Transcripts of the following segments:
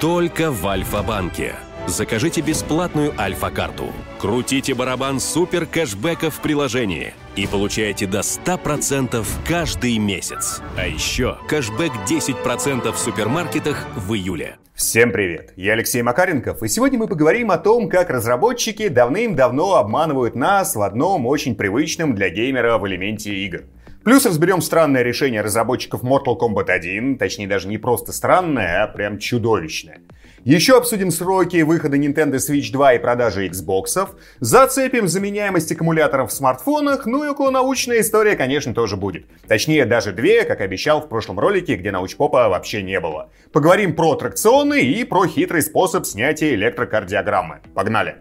только в Альфа-банке. Закажите бесплатную Альфа-карту. Крутите барабан супер кэшбэка в приложении и получайте до 100% каждый месяц. А еще кэшбэк 10% в супермаркетах в июле. Всем привет! Я Алексей Макаренков, и сегодня мы поговорим о том, как разработчики давным-давно обманывают нас в одном очень привычном для геймера в элементе игр. Плюс разберем странное решение разработчиков Mortal Kombat 1, точнее даже не просто странное, а прям чудовищное. Еще обсудим сроки выхода Nintendo Switch 2 и продажи Xbox. Зацепим заменяемость аккумуляторов в смартфонах. Ну и околонаучная история, конечно, тоже будет. Точнее, даже две, как обещал в прошлом ролике, где научпопа вообще не было. Поговорим про аттракционы и про хитрый способ снятия электрокардиограммы. Погнали!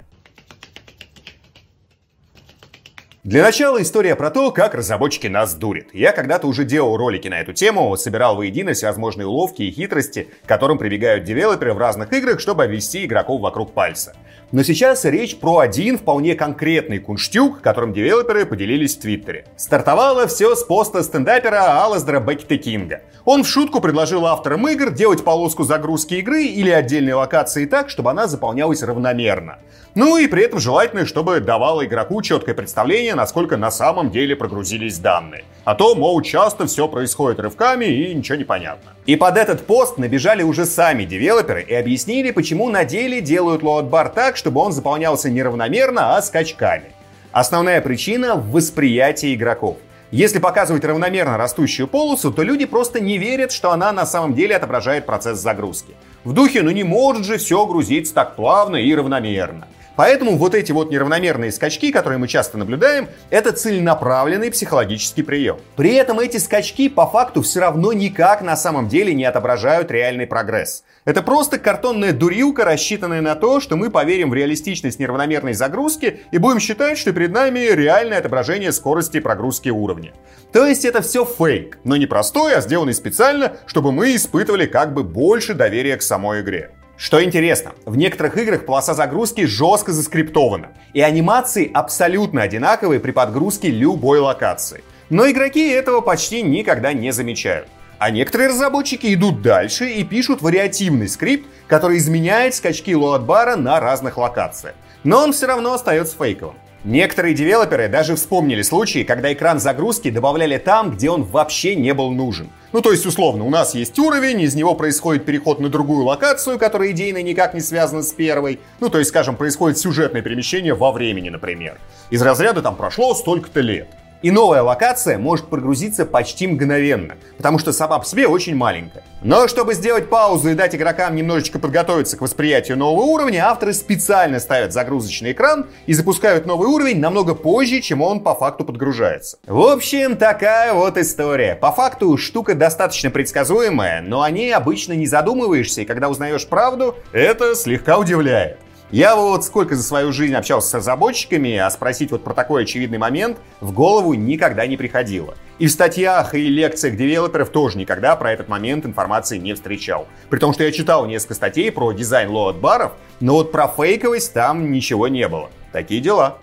Для начала история про то, как разработчики нас дурят. Я когда-то уже делал ролики на эту тему, собирал воедино всевозможные уловки и хитрости, к которым прибегают девелоперы в разных играх, чтобы обвести игроков вокруг пальца. Но сейчас речь про один вполне конкретный кунштюк, которым девелоперы поделились в Твиттере. Стартовало все с поста стендапера Алаздера Беккета Кинга. Он в шутку предложил авторам игр делать полоску загрузки игры или отдельной локации так, чтобы она заполнялась равномерно. Ну и при этом желательно, чтобы давало игроку четкое представление, насколько на самом деле прогрузились данные. А то, мол, часто все происходит рывками и ничего не понятно. И под этот пост набежали уже сами девелоперы и объяснили, почему на деле делают лоадбар так, чтобы он заполнялся не равномерно, а скачками. Основная причина в восприятии игроков. Если показывать равномерно растущую полосу, то люди просто не верят, что она на самом деле отображает процесс загрузки. В духе, ну не может же все грузиться так плавно и равномерно. Поэтому вот эти вот неравномерные скачки, которые мы часто наблюдаем, это целенаправленный психологический прием. При этом эти скачки по факту все равно никак на самом деле не отображают реальный прогресс. Это просто картонная дурилка, рассчитанная на то, что мы поверим в реалистичность неравномерной загрузки и будем считать, что перед нами реальное отображение скорости прогрузки уровня. То есть это все фейк, но не простой, а сделанный специально, чтобы мы испытывали как бы больше доверия к самой игре. Что интересно, в некоторых играх полоса загрузки жестко заскриптована, и анимации абсолютно одинаковые при подгрузке любой локации. Но игроки этого почти никогда не замечают. А некоторые разработчики идут дальше и пишут вариативный скрипт, который изменяет скачки лоадбара на разных локациях. Но он все равно остается фейковым. Некоторые девелоперы даже вспомнили случаи, когда экран загрузки добавляли там, где он вообще не был нужен. Ну, то есть, условно, у нас есть уровень, из него происходит переход на другую локацию, которая идейно никак не связана с первой. Ну, то есть, скажем, происходит сюжетное перемещение во времени, например. Из разряда там прошло столько-то лет. И новая локация может прогрузиться почти мгновенно, потому что сама по себе очень маленькая. Но чтобы сделать паузу и дать игрокам немножечко подготовиться к восприятию нового уровня, авторы специально ставят загрузочный экран и запускают новый уровень намного позже, чем он по факту подгружается. В общем, такая вот история. По факту штука достаточно предсказуемая, но о ней обычно не задумываешься, и когда узнаешь правду, это слегка удивляет. Я вот сколько за свою жизнь общался с разработчиками, а спросить вот про такой очевидный момент в голову никогда не приходило. И в статьях и лекциях девелоперов тоже никогда про этот момент информации не встречал. При том, что я читал несколько статей про дизайн лоад-баров, но вот про фейковость там ничего не было. Такие дела.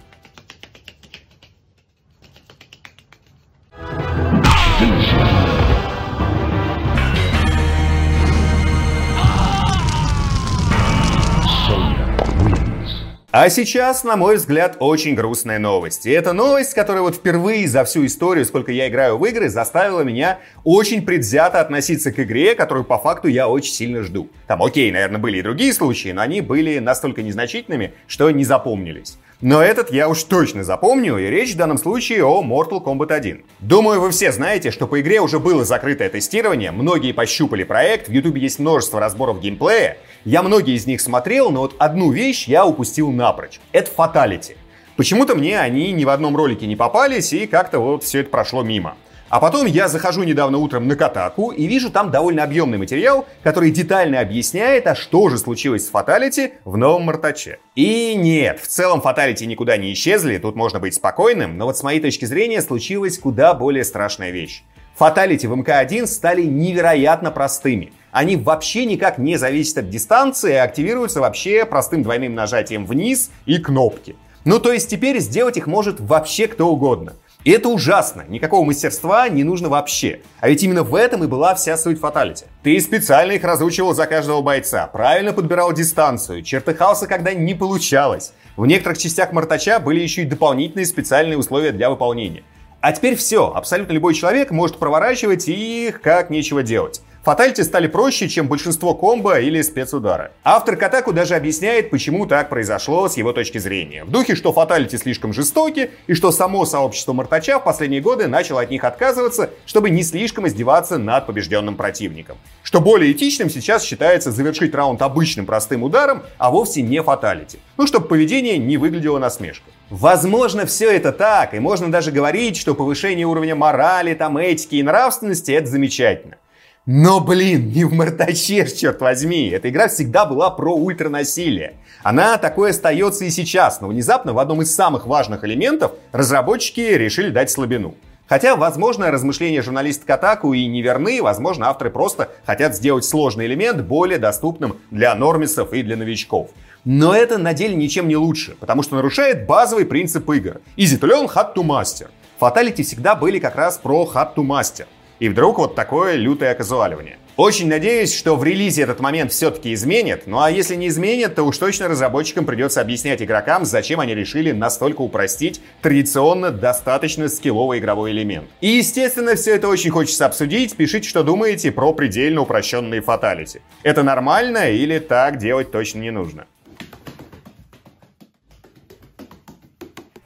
А сейчас, на мой взгляд, очень грустная новость. И это новость, которая вот впервые за всю историю, сколько я играю в игры, заставила меня очень предвзято относиться к игре, которую по факту я очень сильно жду. Там, окей, наверное, были и другие случаи, но они были настолько незначительными, что не запомнились. Но этот я уж точно запомню, и речь в данном случае о Mortal Kombat 1. Думаю, вы все знаете, что по игре уже было закрытое тестирование, многие пощупали проект, в YouTube есть множество разборов геймплея. Я многие из них смотрел, но вот одну вещь я упустил напрочь. Это фаталити. Почему-то мне они ни в одном ролике не попались, и как-то вот все это прошло мимо. А потом я захожу недавно утром на Катаку и вижу там довольно объемный материал, который детально объясняет, а что же случилось с Фаталити в новом Мартаче. И нет, в целом Фаталити никуда не исчезли, тут можно быть спокойным, но вот с моей точки зрения случилась куда более страшная вещь. Фаталити в МК-1 стали невероятно простыми. Они вообще никак не зависят от дистанции, а активируются вообще простым двойным нажатием вниз и кнопки. Ну то есть теперь сделать их может вообще кто угодно. И это ужасно. Никакого мастерства не нужно вообще. А ведь именно в этом и была вся суть фаталити. Ты специально их разучивал за каждого бойца, правильно подбирал дистанцию, чертыхался, когда не получалось. В некоторых частях Мартача были еще и дополнительные специальные условия для выполнения. А теперь все, абсолютно любой человек может проворачивать их как нечего делать. Фаталити стали проще, чем большинство комбо или спецудара. Автор Катаку даже объясняет, почему так произошло с его точки зрения. В духе, что фаталити слишком жестоки, и что само сообщество Мартача в последние годы начало от них отказываться, чтобы не слишком издеваться над побежденным противником. Что более этичным сейчас считается завершить раунд обычным простым ударом, а вовсе не фаталити. Ну, чтобы поведение не выглядело насмешкой. Возможно, все это так, и можно даже говорить, что повышение уровня морали, там, этики и нравственности — это замечательно. Но, блин, не в Мартаче, черт возьми. Эта игра всегда была про ультранасилие. Она такое остается и сейчас, но внезапно в одном из самых важных элементов разработчики решили дать слабину. Хотя, возможно, размышления журналиста Катаку и не верны, возможно, авторы просто хотят сделать сложный элемент более доступным для нормисов и для новичков. Но это на деле ничем не лучше, потому что нарушает базовый принцип игр. Easy to learn, hard to master. Фаталити всегда были как раз про hard to master. И вдруг вот такое лютое оказуаливание. Очень надеюсь, что в релизе этот момент все-таки изменит, ну а если не изменит, то уж точно разработчикам придется объяснять игрокам, зачем они решили настолько упростить традиционно достаточно скилловый игровой элемент. И естественно, все это очень хочется обсудить, пишите, что думаете про предельно упрощенные фаталити. Это нормально или так делать точно не нужно?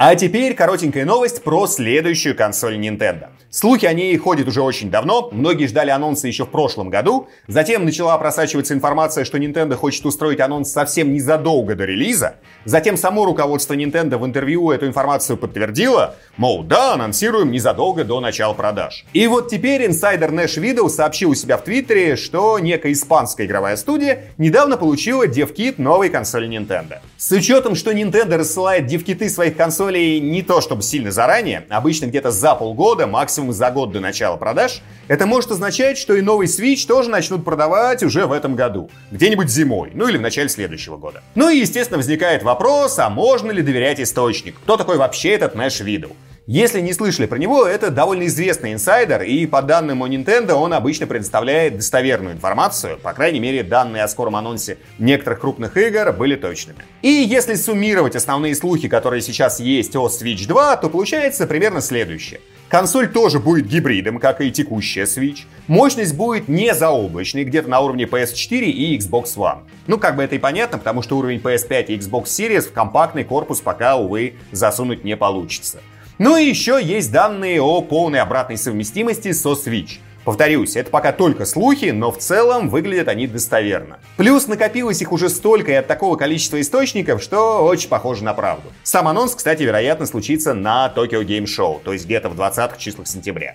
А теперь коротенькая новость про следующую консоль Nintendo. Слухи о ней ходят уже очень давно, многие ждали анонса еще в прошлом году, затем начала просачиваться информация, что Nintendo хочет устроить анонс совсем незадолго до релиза, затем само руководство Nintendo в интервью эту информацию подтвердило, мол, да, анонсируем незадолго до начала продаж. И вот теперь инсайдер Nash Video сообщил у себя в Твиттере, что некая испанская игровая студия недавно получила девкит новой консоли Nintendo. С учетом, что Nintendo рассылает девкиты своих консолей не то чтобы сильно заранее, обычно где-то за полгода, максимум за год до начала продаж, это может означать, что и новый Switch тоже начнут продавать уже в этом году. Где-нибудь зимой, ну или в начале следующего года. Ну и, естественно, возникает вопрос, а можно ли доверять источнику? Кто такой вообще этот Nash Виду? Если не слышали про него, это довольно известный инсайдер, и по данным о Nintendo он обычно предоставляет достоверную информацию, по крайней мере, данные о скором анонсе некоторых крупных игр были точными. И если суммировать основные слухи, которые сейчас есть о Switch 2, то получается примерно следующее. Консоль тоже будет гибридом, как и текущая Switch. Мощность будет не заоблачной, где-то на уровне PS4 и Xbox One. Ну, как бы это и понятно, потому что уровень PS5 и Xbox Series в компактный корпус пока, увы, засунуть не получится. Ну и еще есть данные о полной обратной совместимости со Switch. Повторюсь, это пока только слухи, но в целом выглядят они достоверно. Плюс накопилось их уже столько и от такого количества источников, что очень похоже на правду. Сам анонс, кстати, вероятно, случится на Tokyo Game Show, то есть где-то в 20-х числах сентября.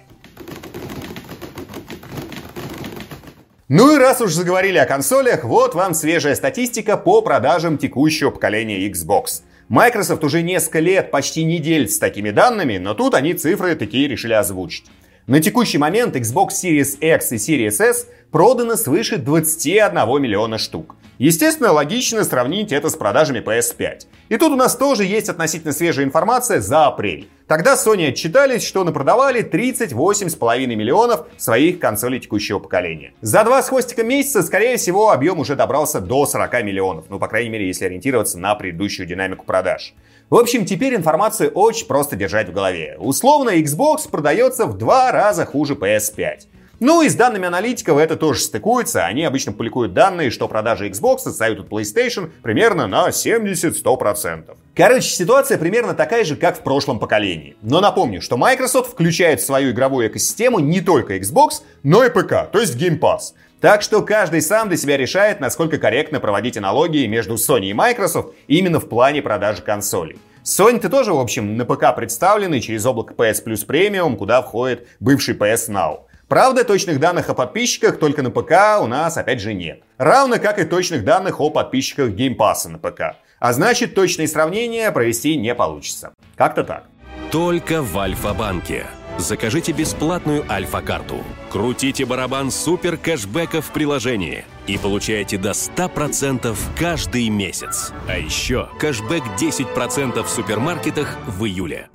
Ну и раз уж заговорили о консолях, вот вам свежая статистика по продажам текущего поколения Xbox. Microsoft уже несколько лет почти не делится такими данными, но тут они цифры такие решили озвучить. На текущий момент Xbox Series X и Series S продано свыше 21 миллиона штук. Естественно, логично сравнить это с продажами PS5. И тут у нас тоже есть относительно свежая информация за апрель. Тогда Sony отчитались, что напродавали 38,5 миллионов своих консолей текущего поколения. За два с хвостиком месяца, скорее всего, объем уже добрался до 40 миллионов. Ну, по крайней мере, если ориентироваться на предыдущую динамику продаж. В общем, теперь информацию очень просто держать в голове. Условно, Xbox продается в два раза хуже PS5. Ну и с данными аналитиков это тоже стыкуется. Они обычно публикуют данные, что продажи Xbox отстают от PlayStation примерно на 70-100%. Короче, ситуация примерно такая же, как в прошлом поколении. Но напомню, что Microsoft включает в свою игровую экосистему не только Xbox, но и ПК, то есть Game Pass. Так что каждый сам для себя решает, насколько корректно проводить аналогии между Sony и Microsoft именно в плане продажи консолей. Sony-то тоже, в общем, на ПК представлены через облако PS Plus Premium, куда входит бывший PS Now. Правда, точных данных о подписчиках только на ПК у нас опять же нет. Равно как и точных данных о подписчиках Game Pass на ПК. А значит, точные сравнения провести не получится. Как-то так. Только в Альфа-банке. Закажите бесплатную Альфа-карту. Крутите барабан супер кэшбэка в приложении и получайте до 100% каждый месяц. А еще кэшбэк 10% в супермаркетах в июле.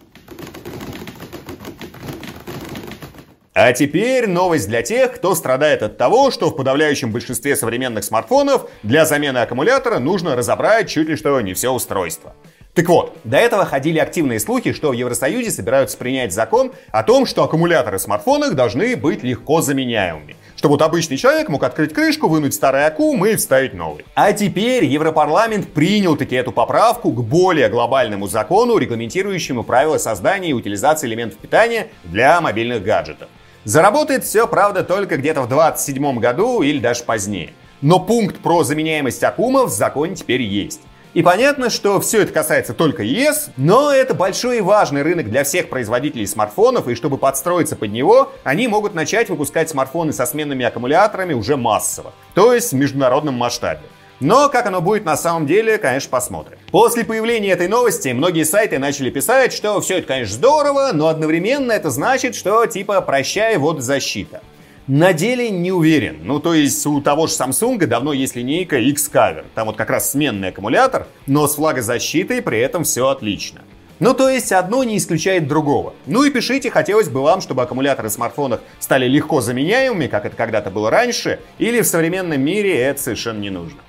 А теперь новость для тех, кто страдает от того, что в подавляющем большинстве современных смартфонов для замены аккумулятора нужно разобрать чуть ли что не все устройство. Так вот, до этого ходили активные слухи, что в Евросоюзе собираются принять закон о том, что аккумуляторы в смартфонах должны быть легко заменяемыми. Чтобы вот обычный человек мог открыть крышку, вынуть старый аккум и вставить новый. А теперь Европарламент принял таки эту поправку к более глобальному закону, регламентирующему правила создания и утилизации элементов питания для мобильных гаджетов. Заработает все, правда, только где-то в 27 году или даже позднее. Но пункт про заменяемость аккумов в законе теперь есть. И понятно, что все это касается только ЕС, но это большой и важный рынок для всех производителей смартфонов, и чтобы подстроиться под него, они могут начать выпускать смартфоны со сменными аккумуляторами уже массово, то есть в международном масштабе. Но как оно будет на самом деле, конечно, посмотрим. После появления этой новости многие сайты начали писать, что все это, конечно, здорово, но одновременно это значит, что типа прощай водозащита. На деле не уверен. Ну, то есть у того же Samsung давно есть линейка X-Cover. Там вот как раз сменный аккумулятор, но с флагозащитой при этом все отлично. Ну, то есть одно не исключает другого. Ну и пишите, хотелось бы вам, чтобы аккумуляторы в смартфонах стали легко заменяемыми, как это когда-то было раньше, или в современном мире это совершенно не нужно.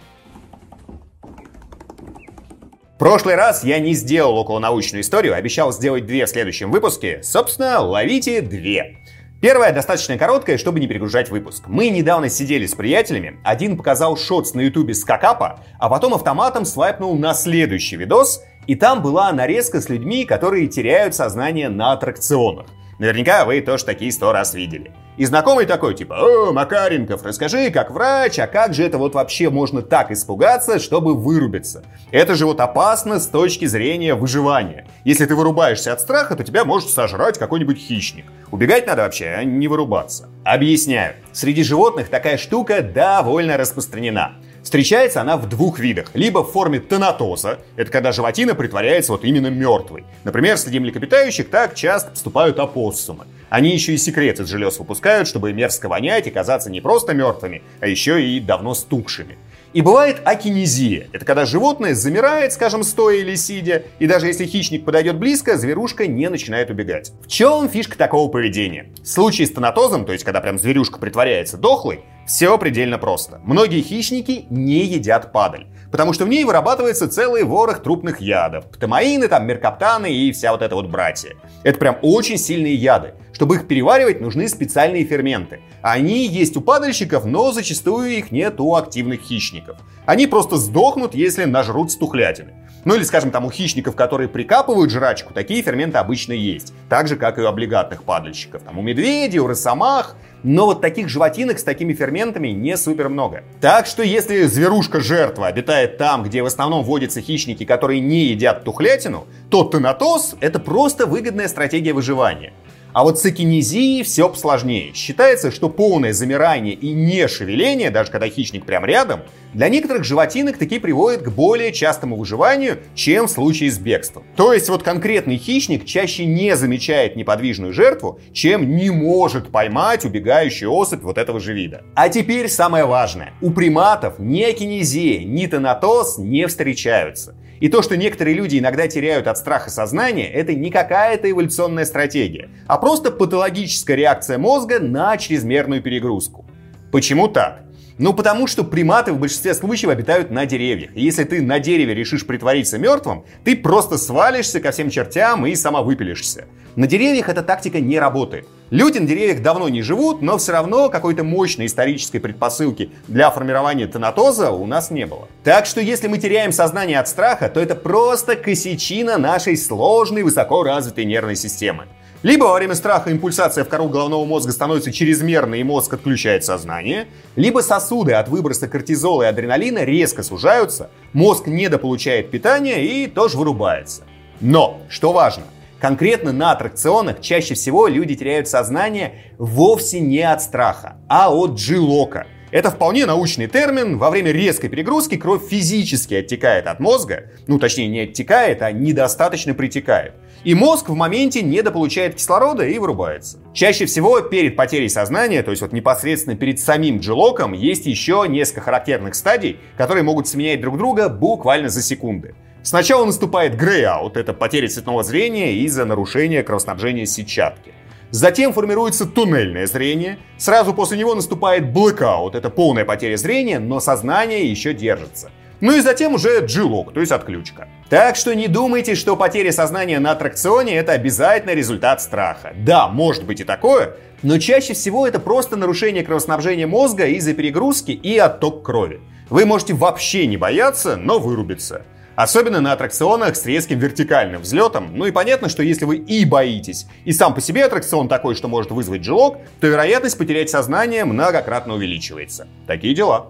Прошлый раз я не сделал околонаучную историю, обещал сделать две в следующем выпуске. Собственно, ловите две. Первая достаточно короткая, чтобы не перегружать выпуск. Мы недавно сидели с приятелями, один показал шотс на ютубе с какапа, а потом автоматом свайпнул на следующий видос, и там была нарезка с людьми, которые теряют сознание на аттракционах. Наверняка вы тоже такие сто раз видели. И знакомый такой, типа, «О, Макаренков, расскажи, как врач, а как же это вот вообще можно так испугаться, чтобы вырубиться? Это же вот опасно с точки зрения выживания. Если ты вырубаешься от страха, то тебя может сожрать какой-нибудь хищник. Убегать надо вообще, а не вырубаться. Объясняю. Среди животных такая штука довольно распространена. Встречается она в двух видах. Либо в форме тонатоза, это когда животина притворяется вот именно мертвой. Например, среди млекопитающих так часто поступают опоссумы. Они еще и секрет из желез выпускают, чтобы мерзко вонять и казаться не просто мертвыми, а еще и давно стукшими. И бывает акинезия. Это когда животное замирает, скажем, стоя или сидя, и даже если хищник подойдет близко, зверушка не начинает убегать. В чем фишка такого поведения? В случае с тонатозом, то есть когда прям зверюшка притворяется дохлой, все предельно просто. Многие хищники не едят падаль, потому что в ней вырабатывается целый ворох трупных ядов. Птомаины, там, меркаптаны и вся вот эта вот братья. Это прям очень сильные яды. Чтобы их переваривать, нужны специальные ферменты. Они есть у падальщиков, но зачастую их нет у активных хищников. Они просто сдохнут, если нажрут стухлятины. Ну или, скажем, там у хищников, которые прикапывают жрачку, такие ферменты обычно есть. Так же, как и у облигатных падальщиков. Там у медведей, у росомах. Но вот таких животинок с такими ферментами не супер много. Так что если зверушка-жертва обитает там, где в основном водятся хищники, которые не едят тухлятину, то тонатоз — это просто выгодная стратегия выживания. А вот с экинезией все посложнее. Считается, что полное замирание и не шевеление, даже когда хищник прям рядом, для некоторых животинок таки приводит к более частому выживанию, чем в случае с бегством. То есть вот конкретный хищник чаще не замечает неподвижную жертву, чем не может поймать убегающую особь вот этого же вида. А теперь самое важное. У приматов ни экинезия, ни тонатоз не встречаются. И то, что некоторые люди иногда теряют от страха сознание, это не какая-то эволюционная стратегия, а просто патологическая реакция мозга на чрезмерную перегрузку. Почему так? Ну, потому что приматы в большинстве случаев обитают на деревьях. И если ты на дереве решишь притвориться мертвым, ты просто свалишься ко всем чертям и сама выпилишься. На деревьях эта тактика не работает. Люди на деревьях давно не живут, но все равно какой-то мощной исторической предпосылки для формирования тонатоза у нас не было. Так что если мы теряем сознание от страха, то это просто косячина нашей сложной высоко развитой нервной системы. Либо во время страха импульсация в кору головного мозга становится чрезмерной и мозг отключает сознание, либо сосуды от выброса кортизола и адреналина резко сужаются, мозг недополучает питания и тоже вырубается. Но, что важно, конкретно на аттракционах чаще всего люди теряют сознание вовсе не от страха, а от джилока – это вполне научный термин. Во время резкой перегрузки кровь физически оттекает от мозга. Ну, точнее, не оттекает, а недостаточно притекает. И мозг в моменте недополучает кислорода и вырубается. Чаще всего перед потерей сознания, то есть вот непосредственно перед самим джилоком, есть еще несколько характерных стадий, которые могут сменять друг друга буквально за секунды. Сначала наступает грей-аут, это потеря цветного зрения из-за нарушения кровоснабжения сетчатки. Затем формируется туннельное зрение. Сразу после него наступает блэкаут. Это полная потеря зрения, но сознание еще держится. Ну и затем уже G-Lock, то есть отключка. Так что не думайте, что потеря сознания на аттракционе это обязательно результат страха. Да, может быть и такое, но чаще всего это просто нарушение кровоснабжения мозга из-за перегрузки и отток крови. Вы можете вообще не бояться, но вырубиться. Особенно на аттракционах с резким вертикальным взлетом. Ну и понятно, что если вы и боитесь, и сам по себе аттракцион такой, что может вызвать жилок, то вероятность потерять сознание многократно увеличивается. Такие дела.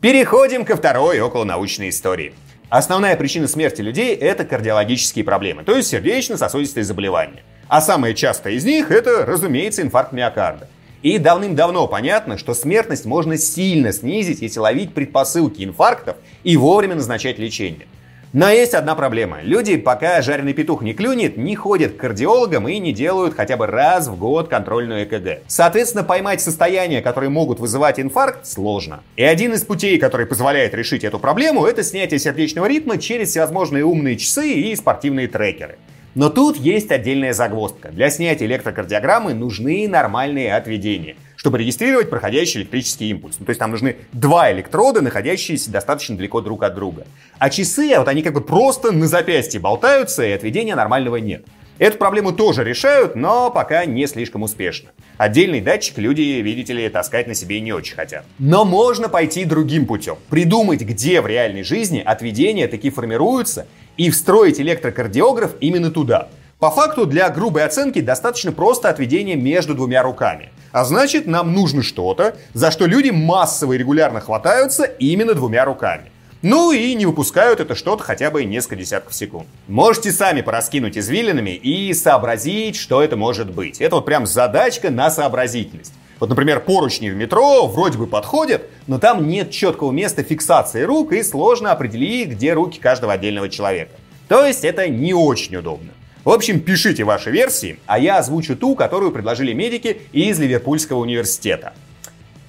Переходим ко второй околонаучной истории. Основная причина смерти людей – это кардиологические проблемы, то есть сердечно-сосудистые заболевания. А самое частое из них – это, разумеется, инфаркт миокарда. И давным-давно понятно, что смертность можно сильно снизить, если ловить предпосылки инфарктов и вовремя назначать лечение. Но есть одна проблема. Люди, пока жареный петух не клюнет, не ходят к кардиологам и не делают хотя бы раз в год контрольную ЭКГ. Соответственно, поймать состояния, которые могут вызывать инфаркт, сложно. И один из путей, который позволяет решить эту проблему, это снятие сердечного ритма через всевозможные умные часы и спортивные трекеры. Но тут есть отдельная загвоздка. Для снятия электрокардиограммы нужны нормальные отведения, чтобы регистрировать проходящий электрический импульс. Ну, то есть там нужны два электрода, находящиеся достаточно далеко друг от друга. А часы, вот они как бы просто на запястье болтаются, и отведения нормального нет. Эту проблему тоже решают, но пока не слишком успешно. Отдельный датчик люди, видите ли, таскать на себе не очень хотят. Но можно пойти другим путем. Придумать, где в реальной жизни отведения такие формируются, и встроить электрокардиограф именно туда. По факту для грубой оценки достаточно просто отведение между двумя руками. А значит, нам нужно что-то, за что люди массово и регулярно хватаются именно двумя руками. Ну и не выпускают это что-то хотя бы несколько десятков секунд. Можете сами пораскинуть извилинами и сообразить, что это может быть. Это вот прям задачка на сообразительность. Вот, например, поручни в метро вроде бы подходят, но там нет четкого места фиксации рук и сложно определить, где руки каждого отдельного человека. То есть это не очень удобно. В общем, пишите ваши версии, а я озвучу ту, которую предложили медики из Ливерпульского университета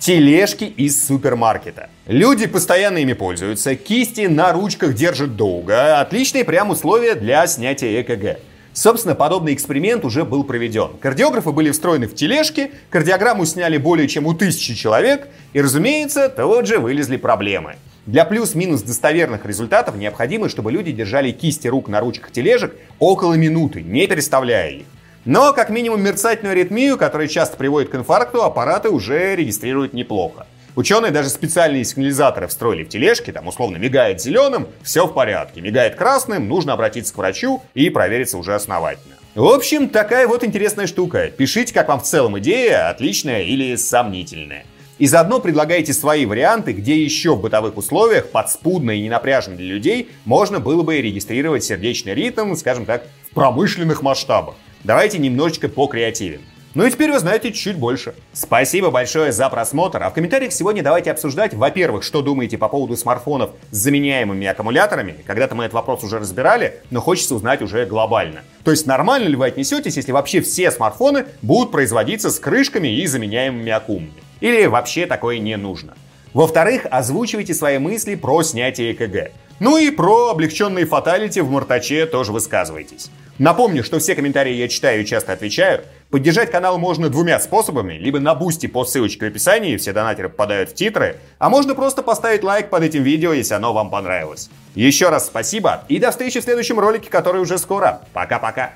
тележки из супермаркета. Люди постоянно ими пользуются, кисти на ручках держат долго. Отличные прям условия для снятия ЭКГ. Собственно, подобный эксперимент уже был проведен. Кардиографы были встроены в тележки, кардиограмму сняли более чем у тысячи человек, и, разумеется, тут же вылезли проблемы. Для плюс-минус достоверных результатов необходимо, чтобы люди держали кисти рук на ручках тележек около минуты, не переставляя их. Но как минимум мерцательную аритмию, которая часто приводит к инфаркту, аппараты уже регистрируют неплохо. Ученые даже специальные сигнализаторы встроили в тележки, там условно мигает зеленым, все в порядке. Мигает красным, нужно обратиться к врачу и провериться уже основательно. В общем, такая вот интересная штука. Пишите, как вам в целом идея, отличная или сомнительная. И заодно предлагайте свои варианты, где еще в бытовых условиях, подспудно и ненапряжно для людей, можно было бы регистрировать сердечный ритм, скажем так, в промышленных масштабах. Давайте немножечко по креативим. Ну и теперь вы знаете чуть больше. Спасибо большое за просмотр. А в комментариях сегодня давайте обсуждать, во-первых, что думаете по поводу смартфонов с заменяемыми аккумуляторами. Когда-то мы этот вопрос уже разбирали, но хочется узнать уже глобально. То есть нормально ли вы отнесетесь, если вообще все смартфоны будут производиться с крышками и заменяемыми аккумами? Или вообще такое не нужно? Во-вторых, озвучивайте свои мысли про снятие ЭКГ. Ну и про облегченные фаталити в Мартаче тоже высказывайтесь. Напомню, что все комментарии я читаю и часто отвечаю. Поддержать канал можно двумя способами. Либо на бусте по ссылочке в описании, все донатеры попадают в титры. А можно просто поставить лайк под этим видео, если оно вам понравилось. Еще раз спасибо и до встречи в следующем ролике, который уже скоро. Пока-пока.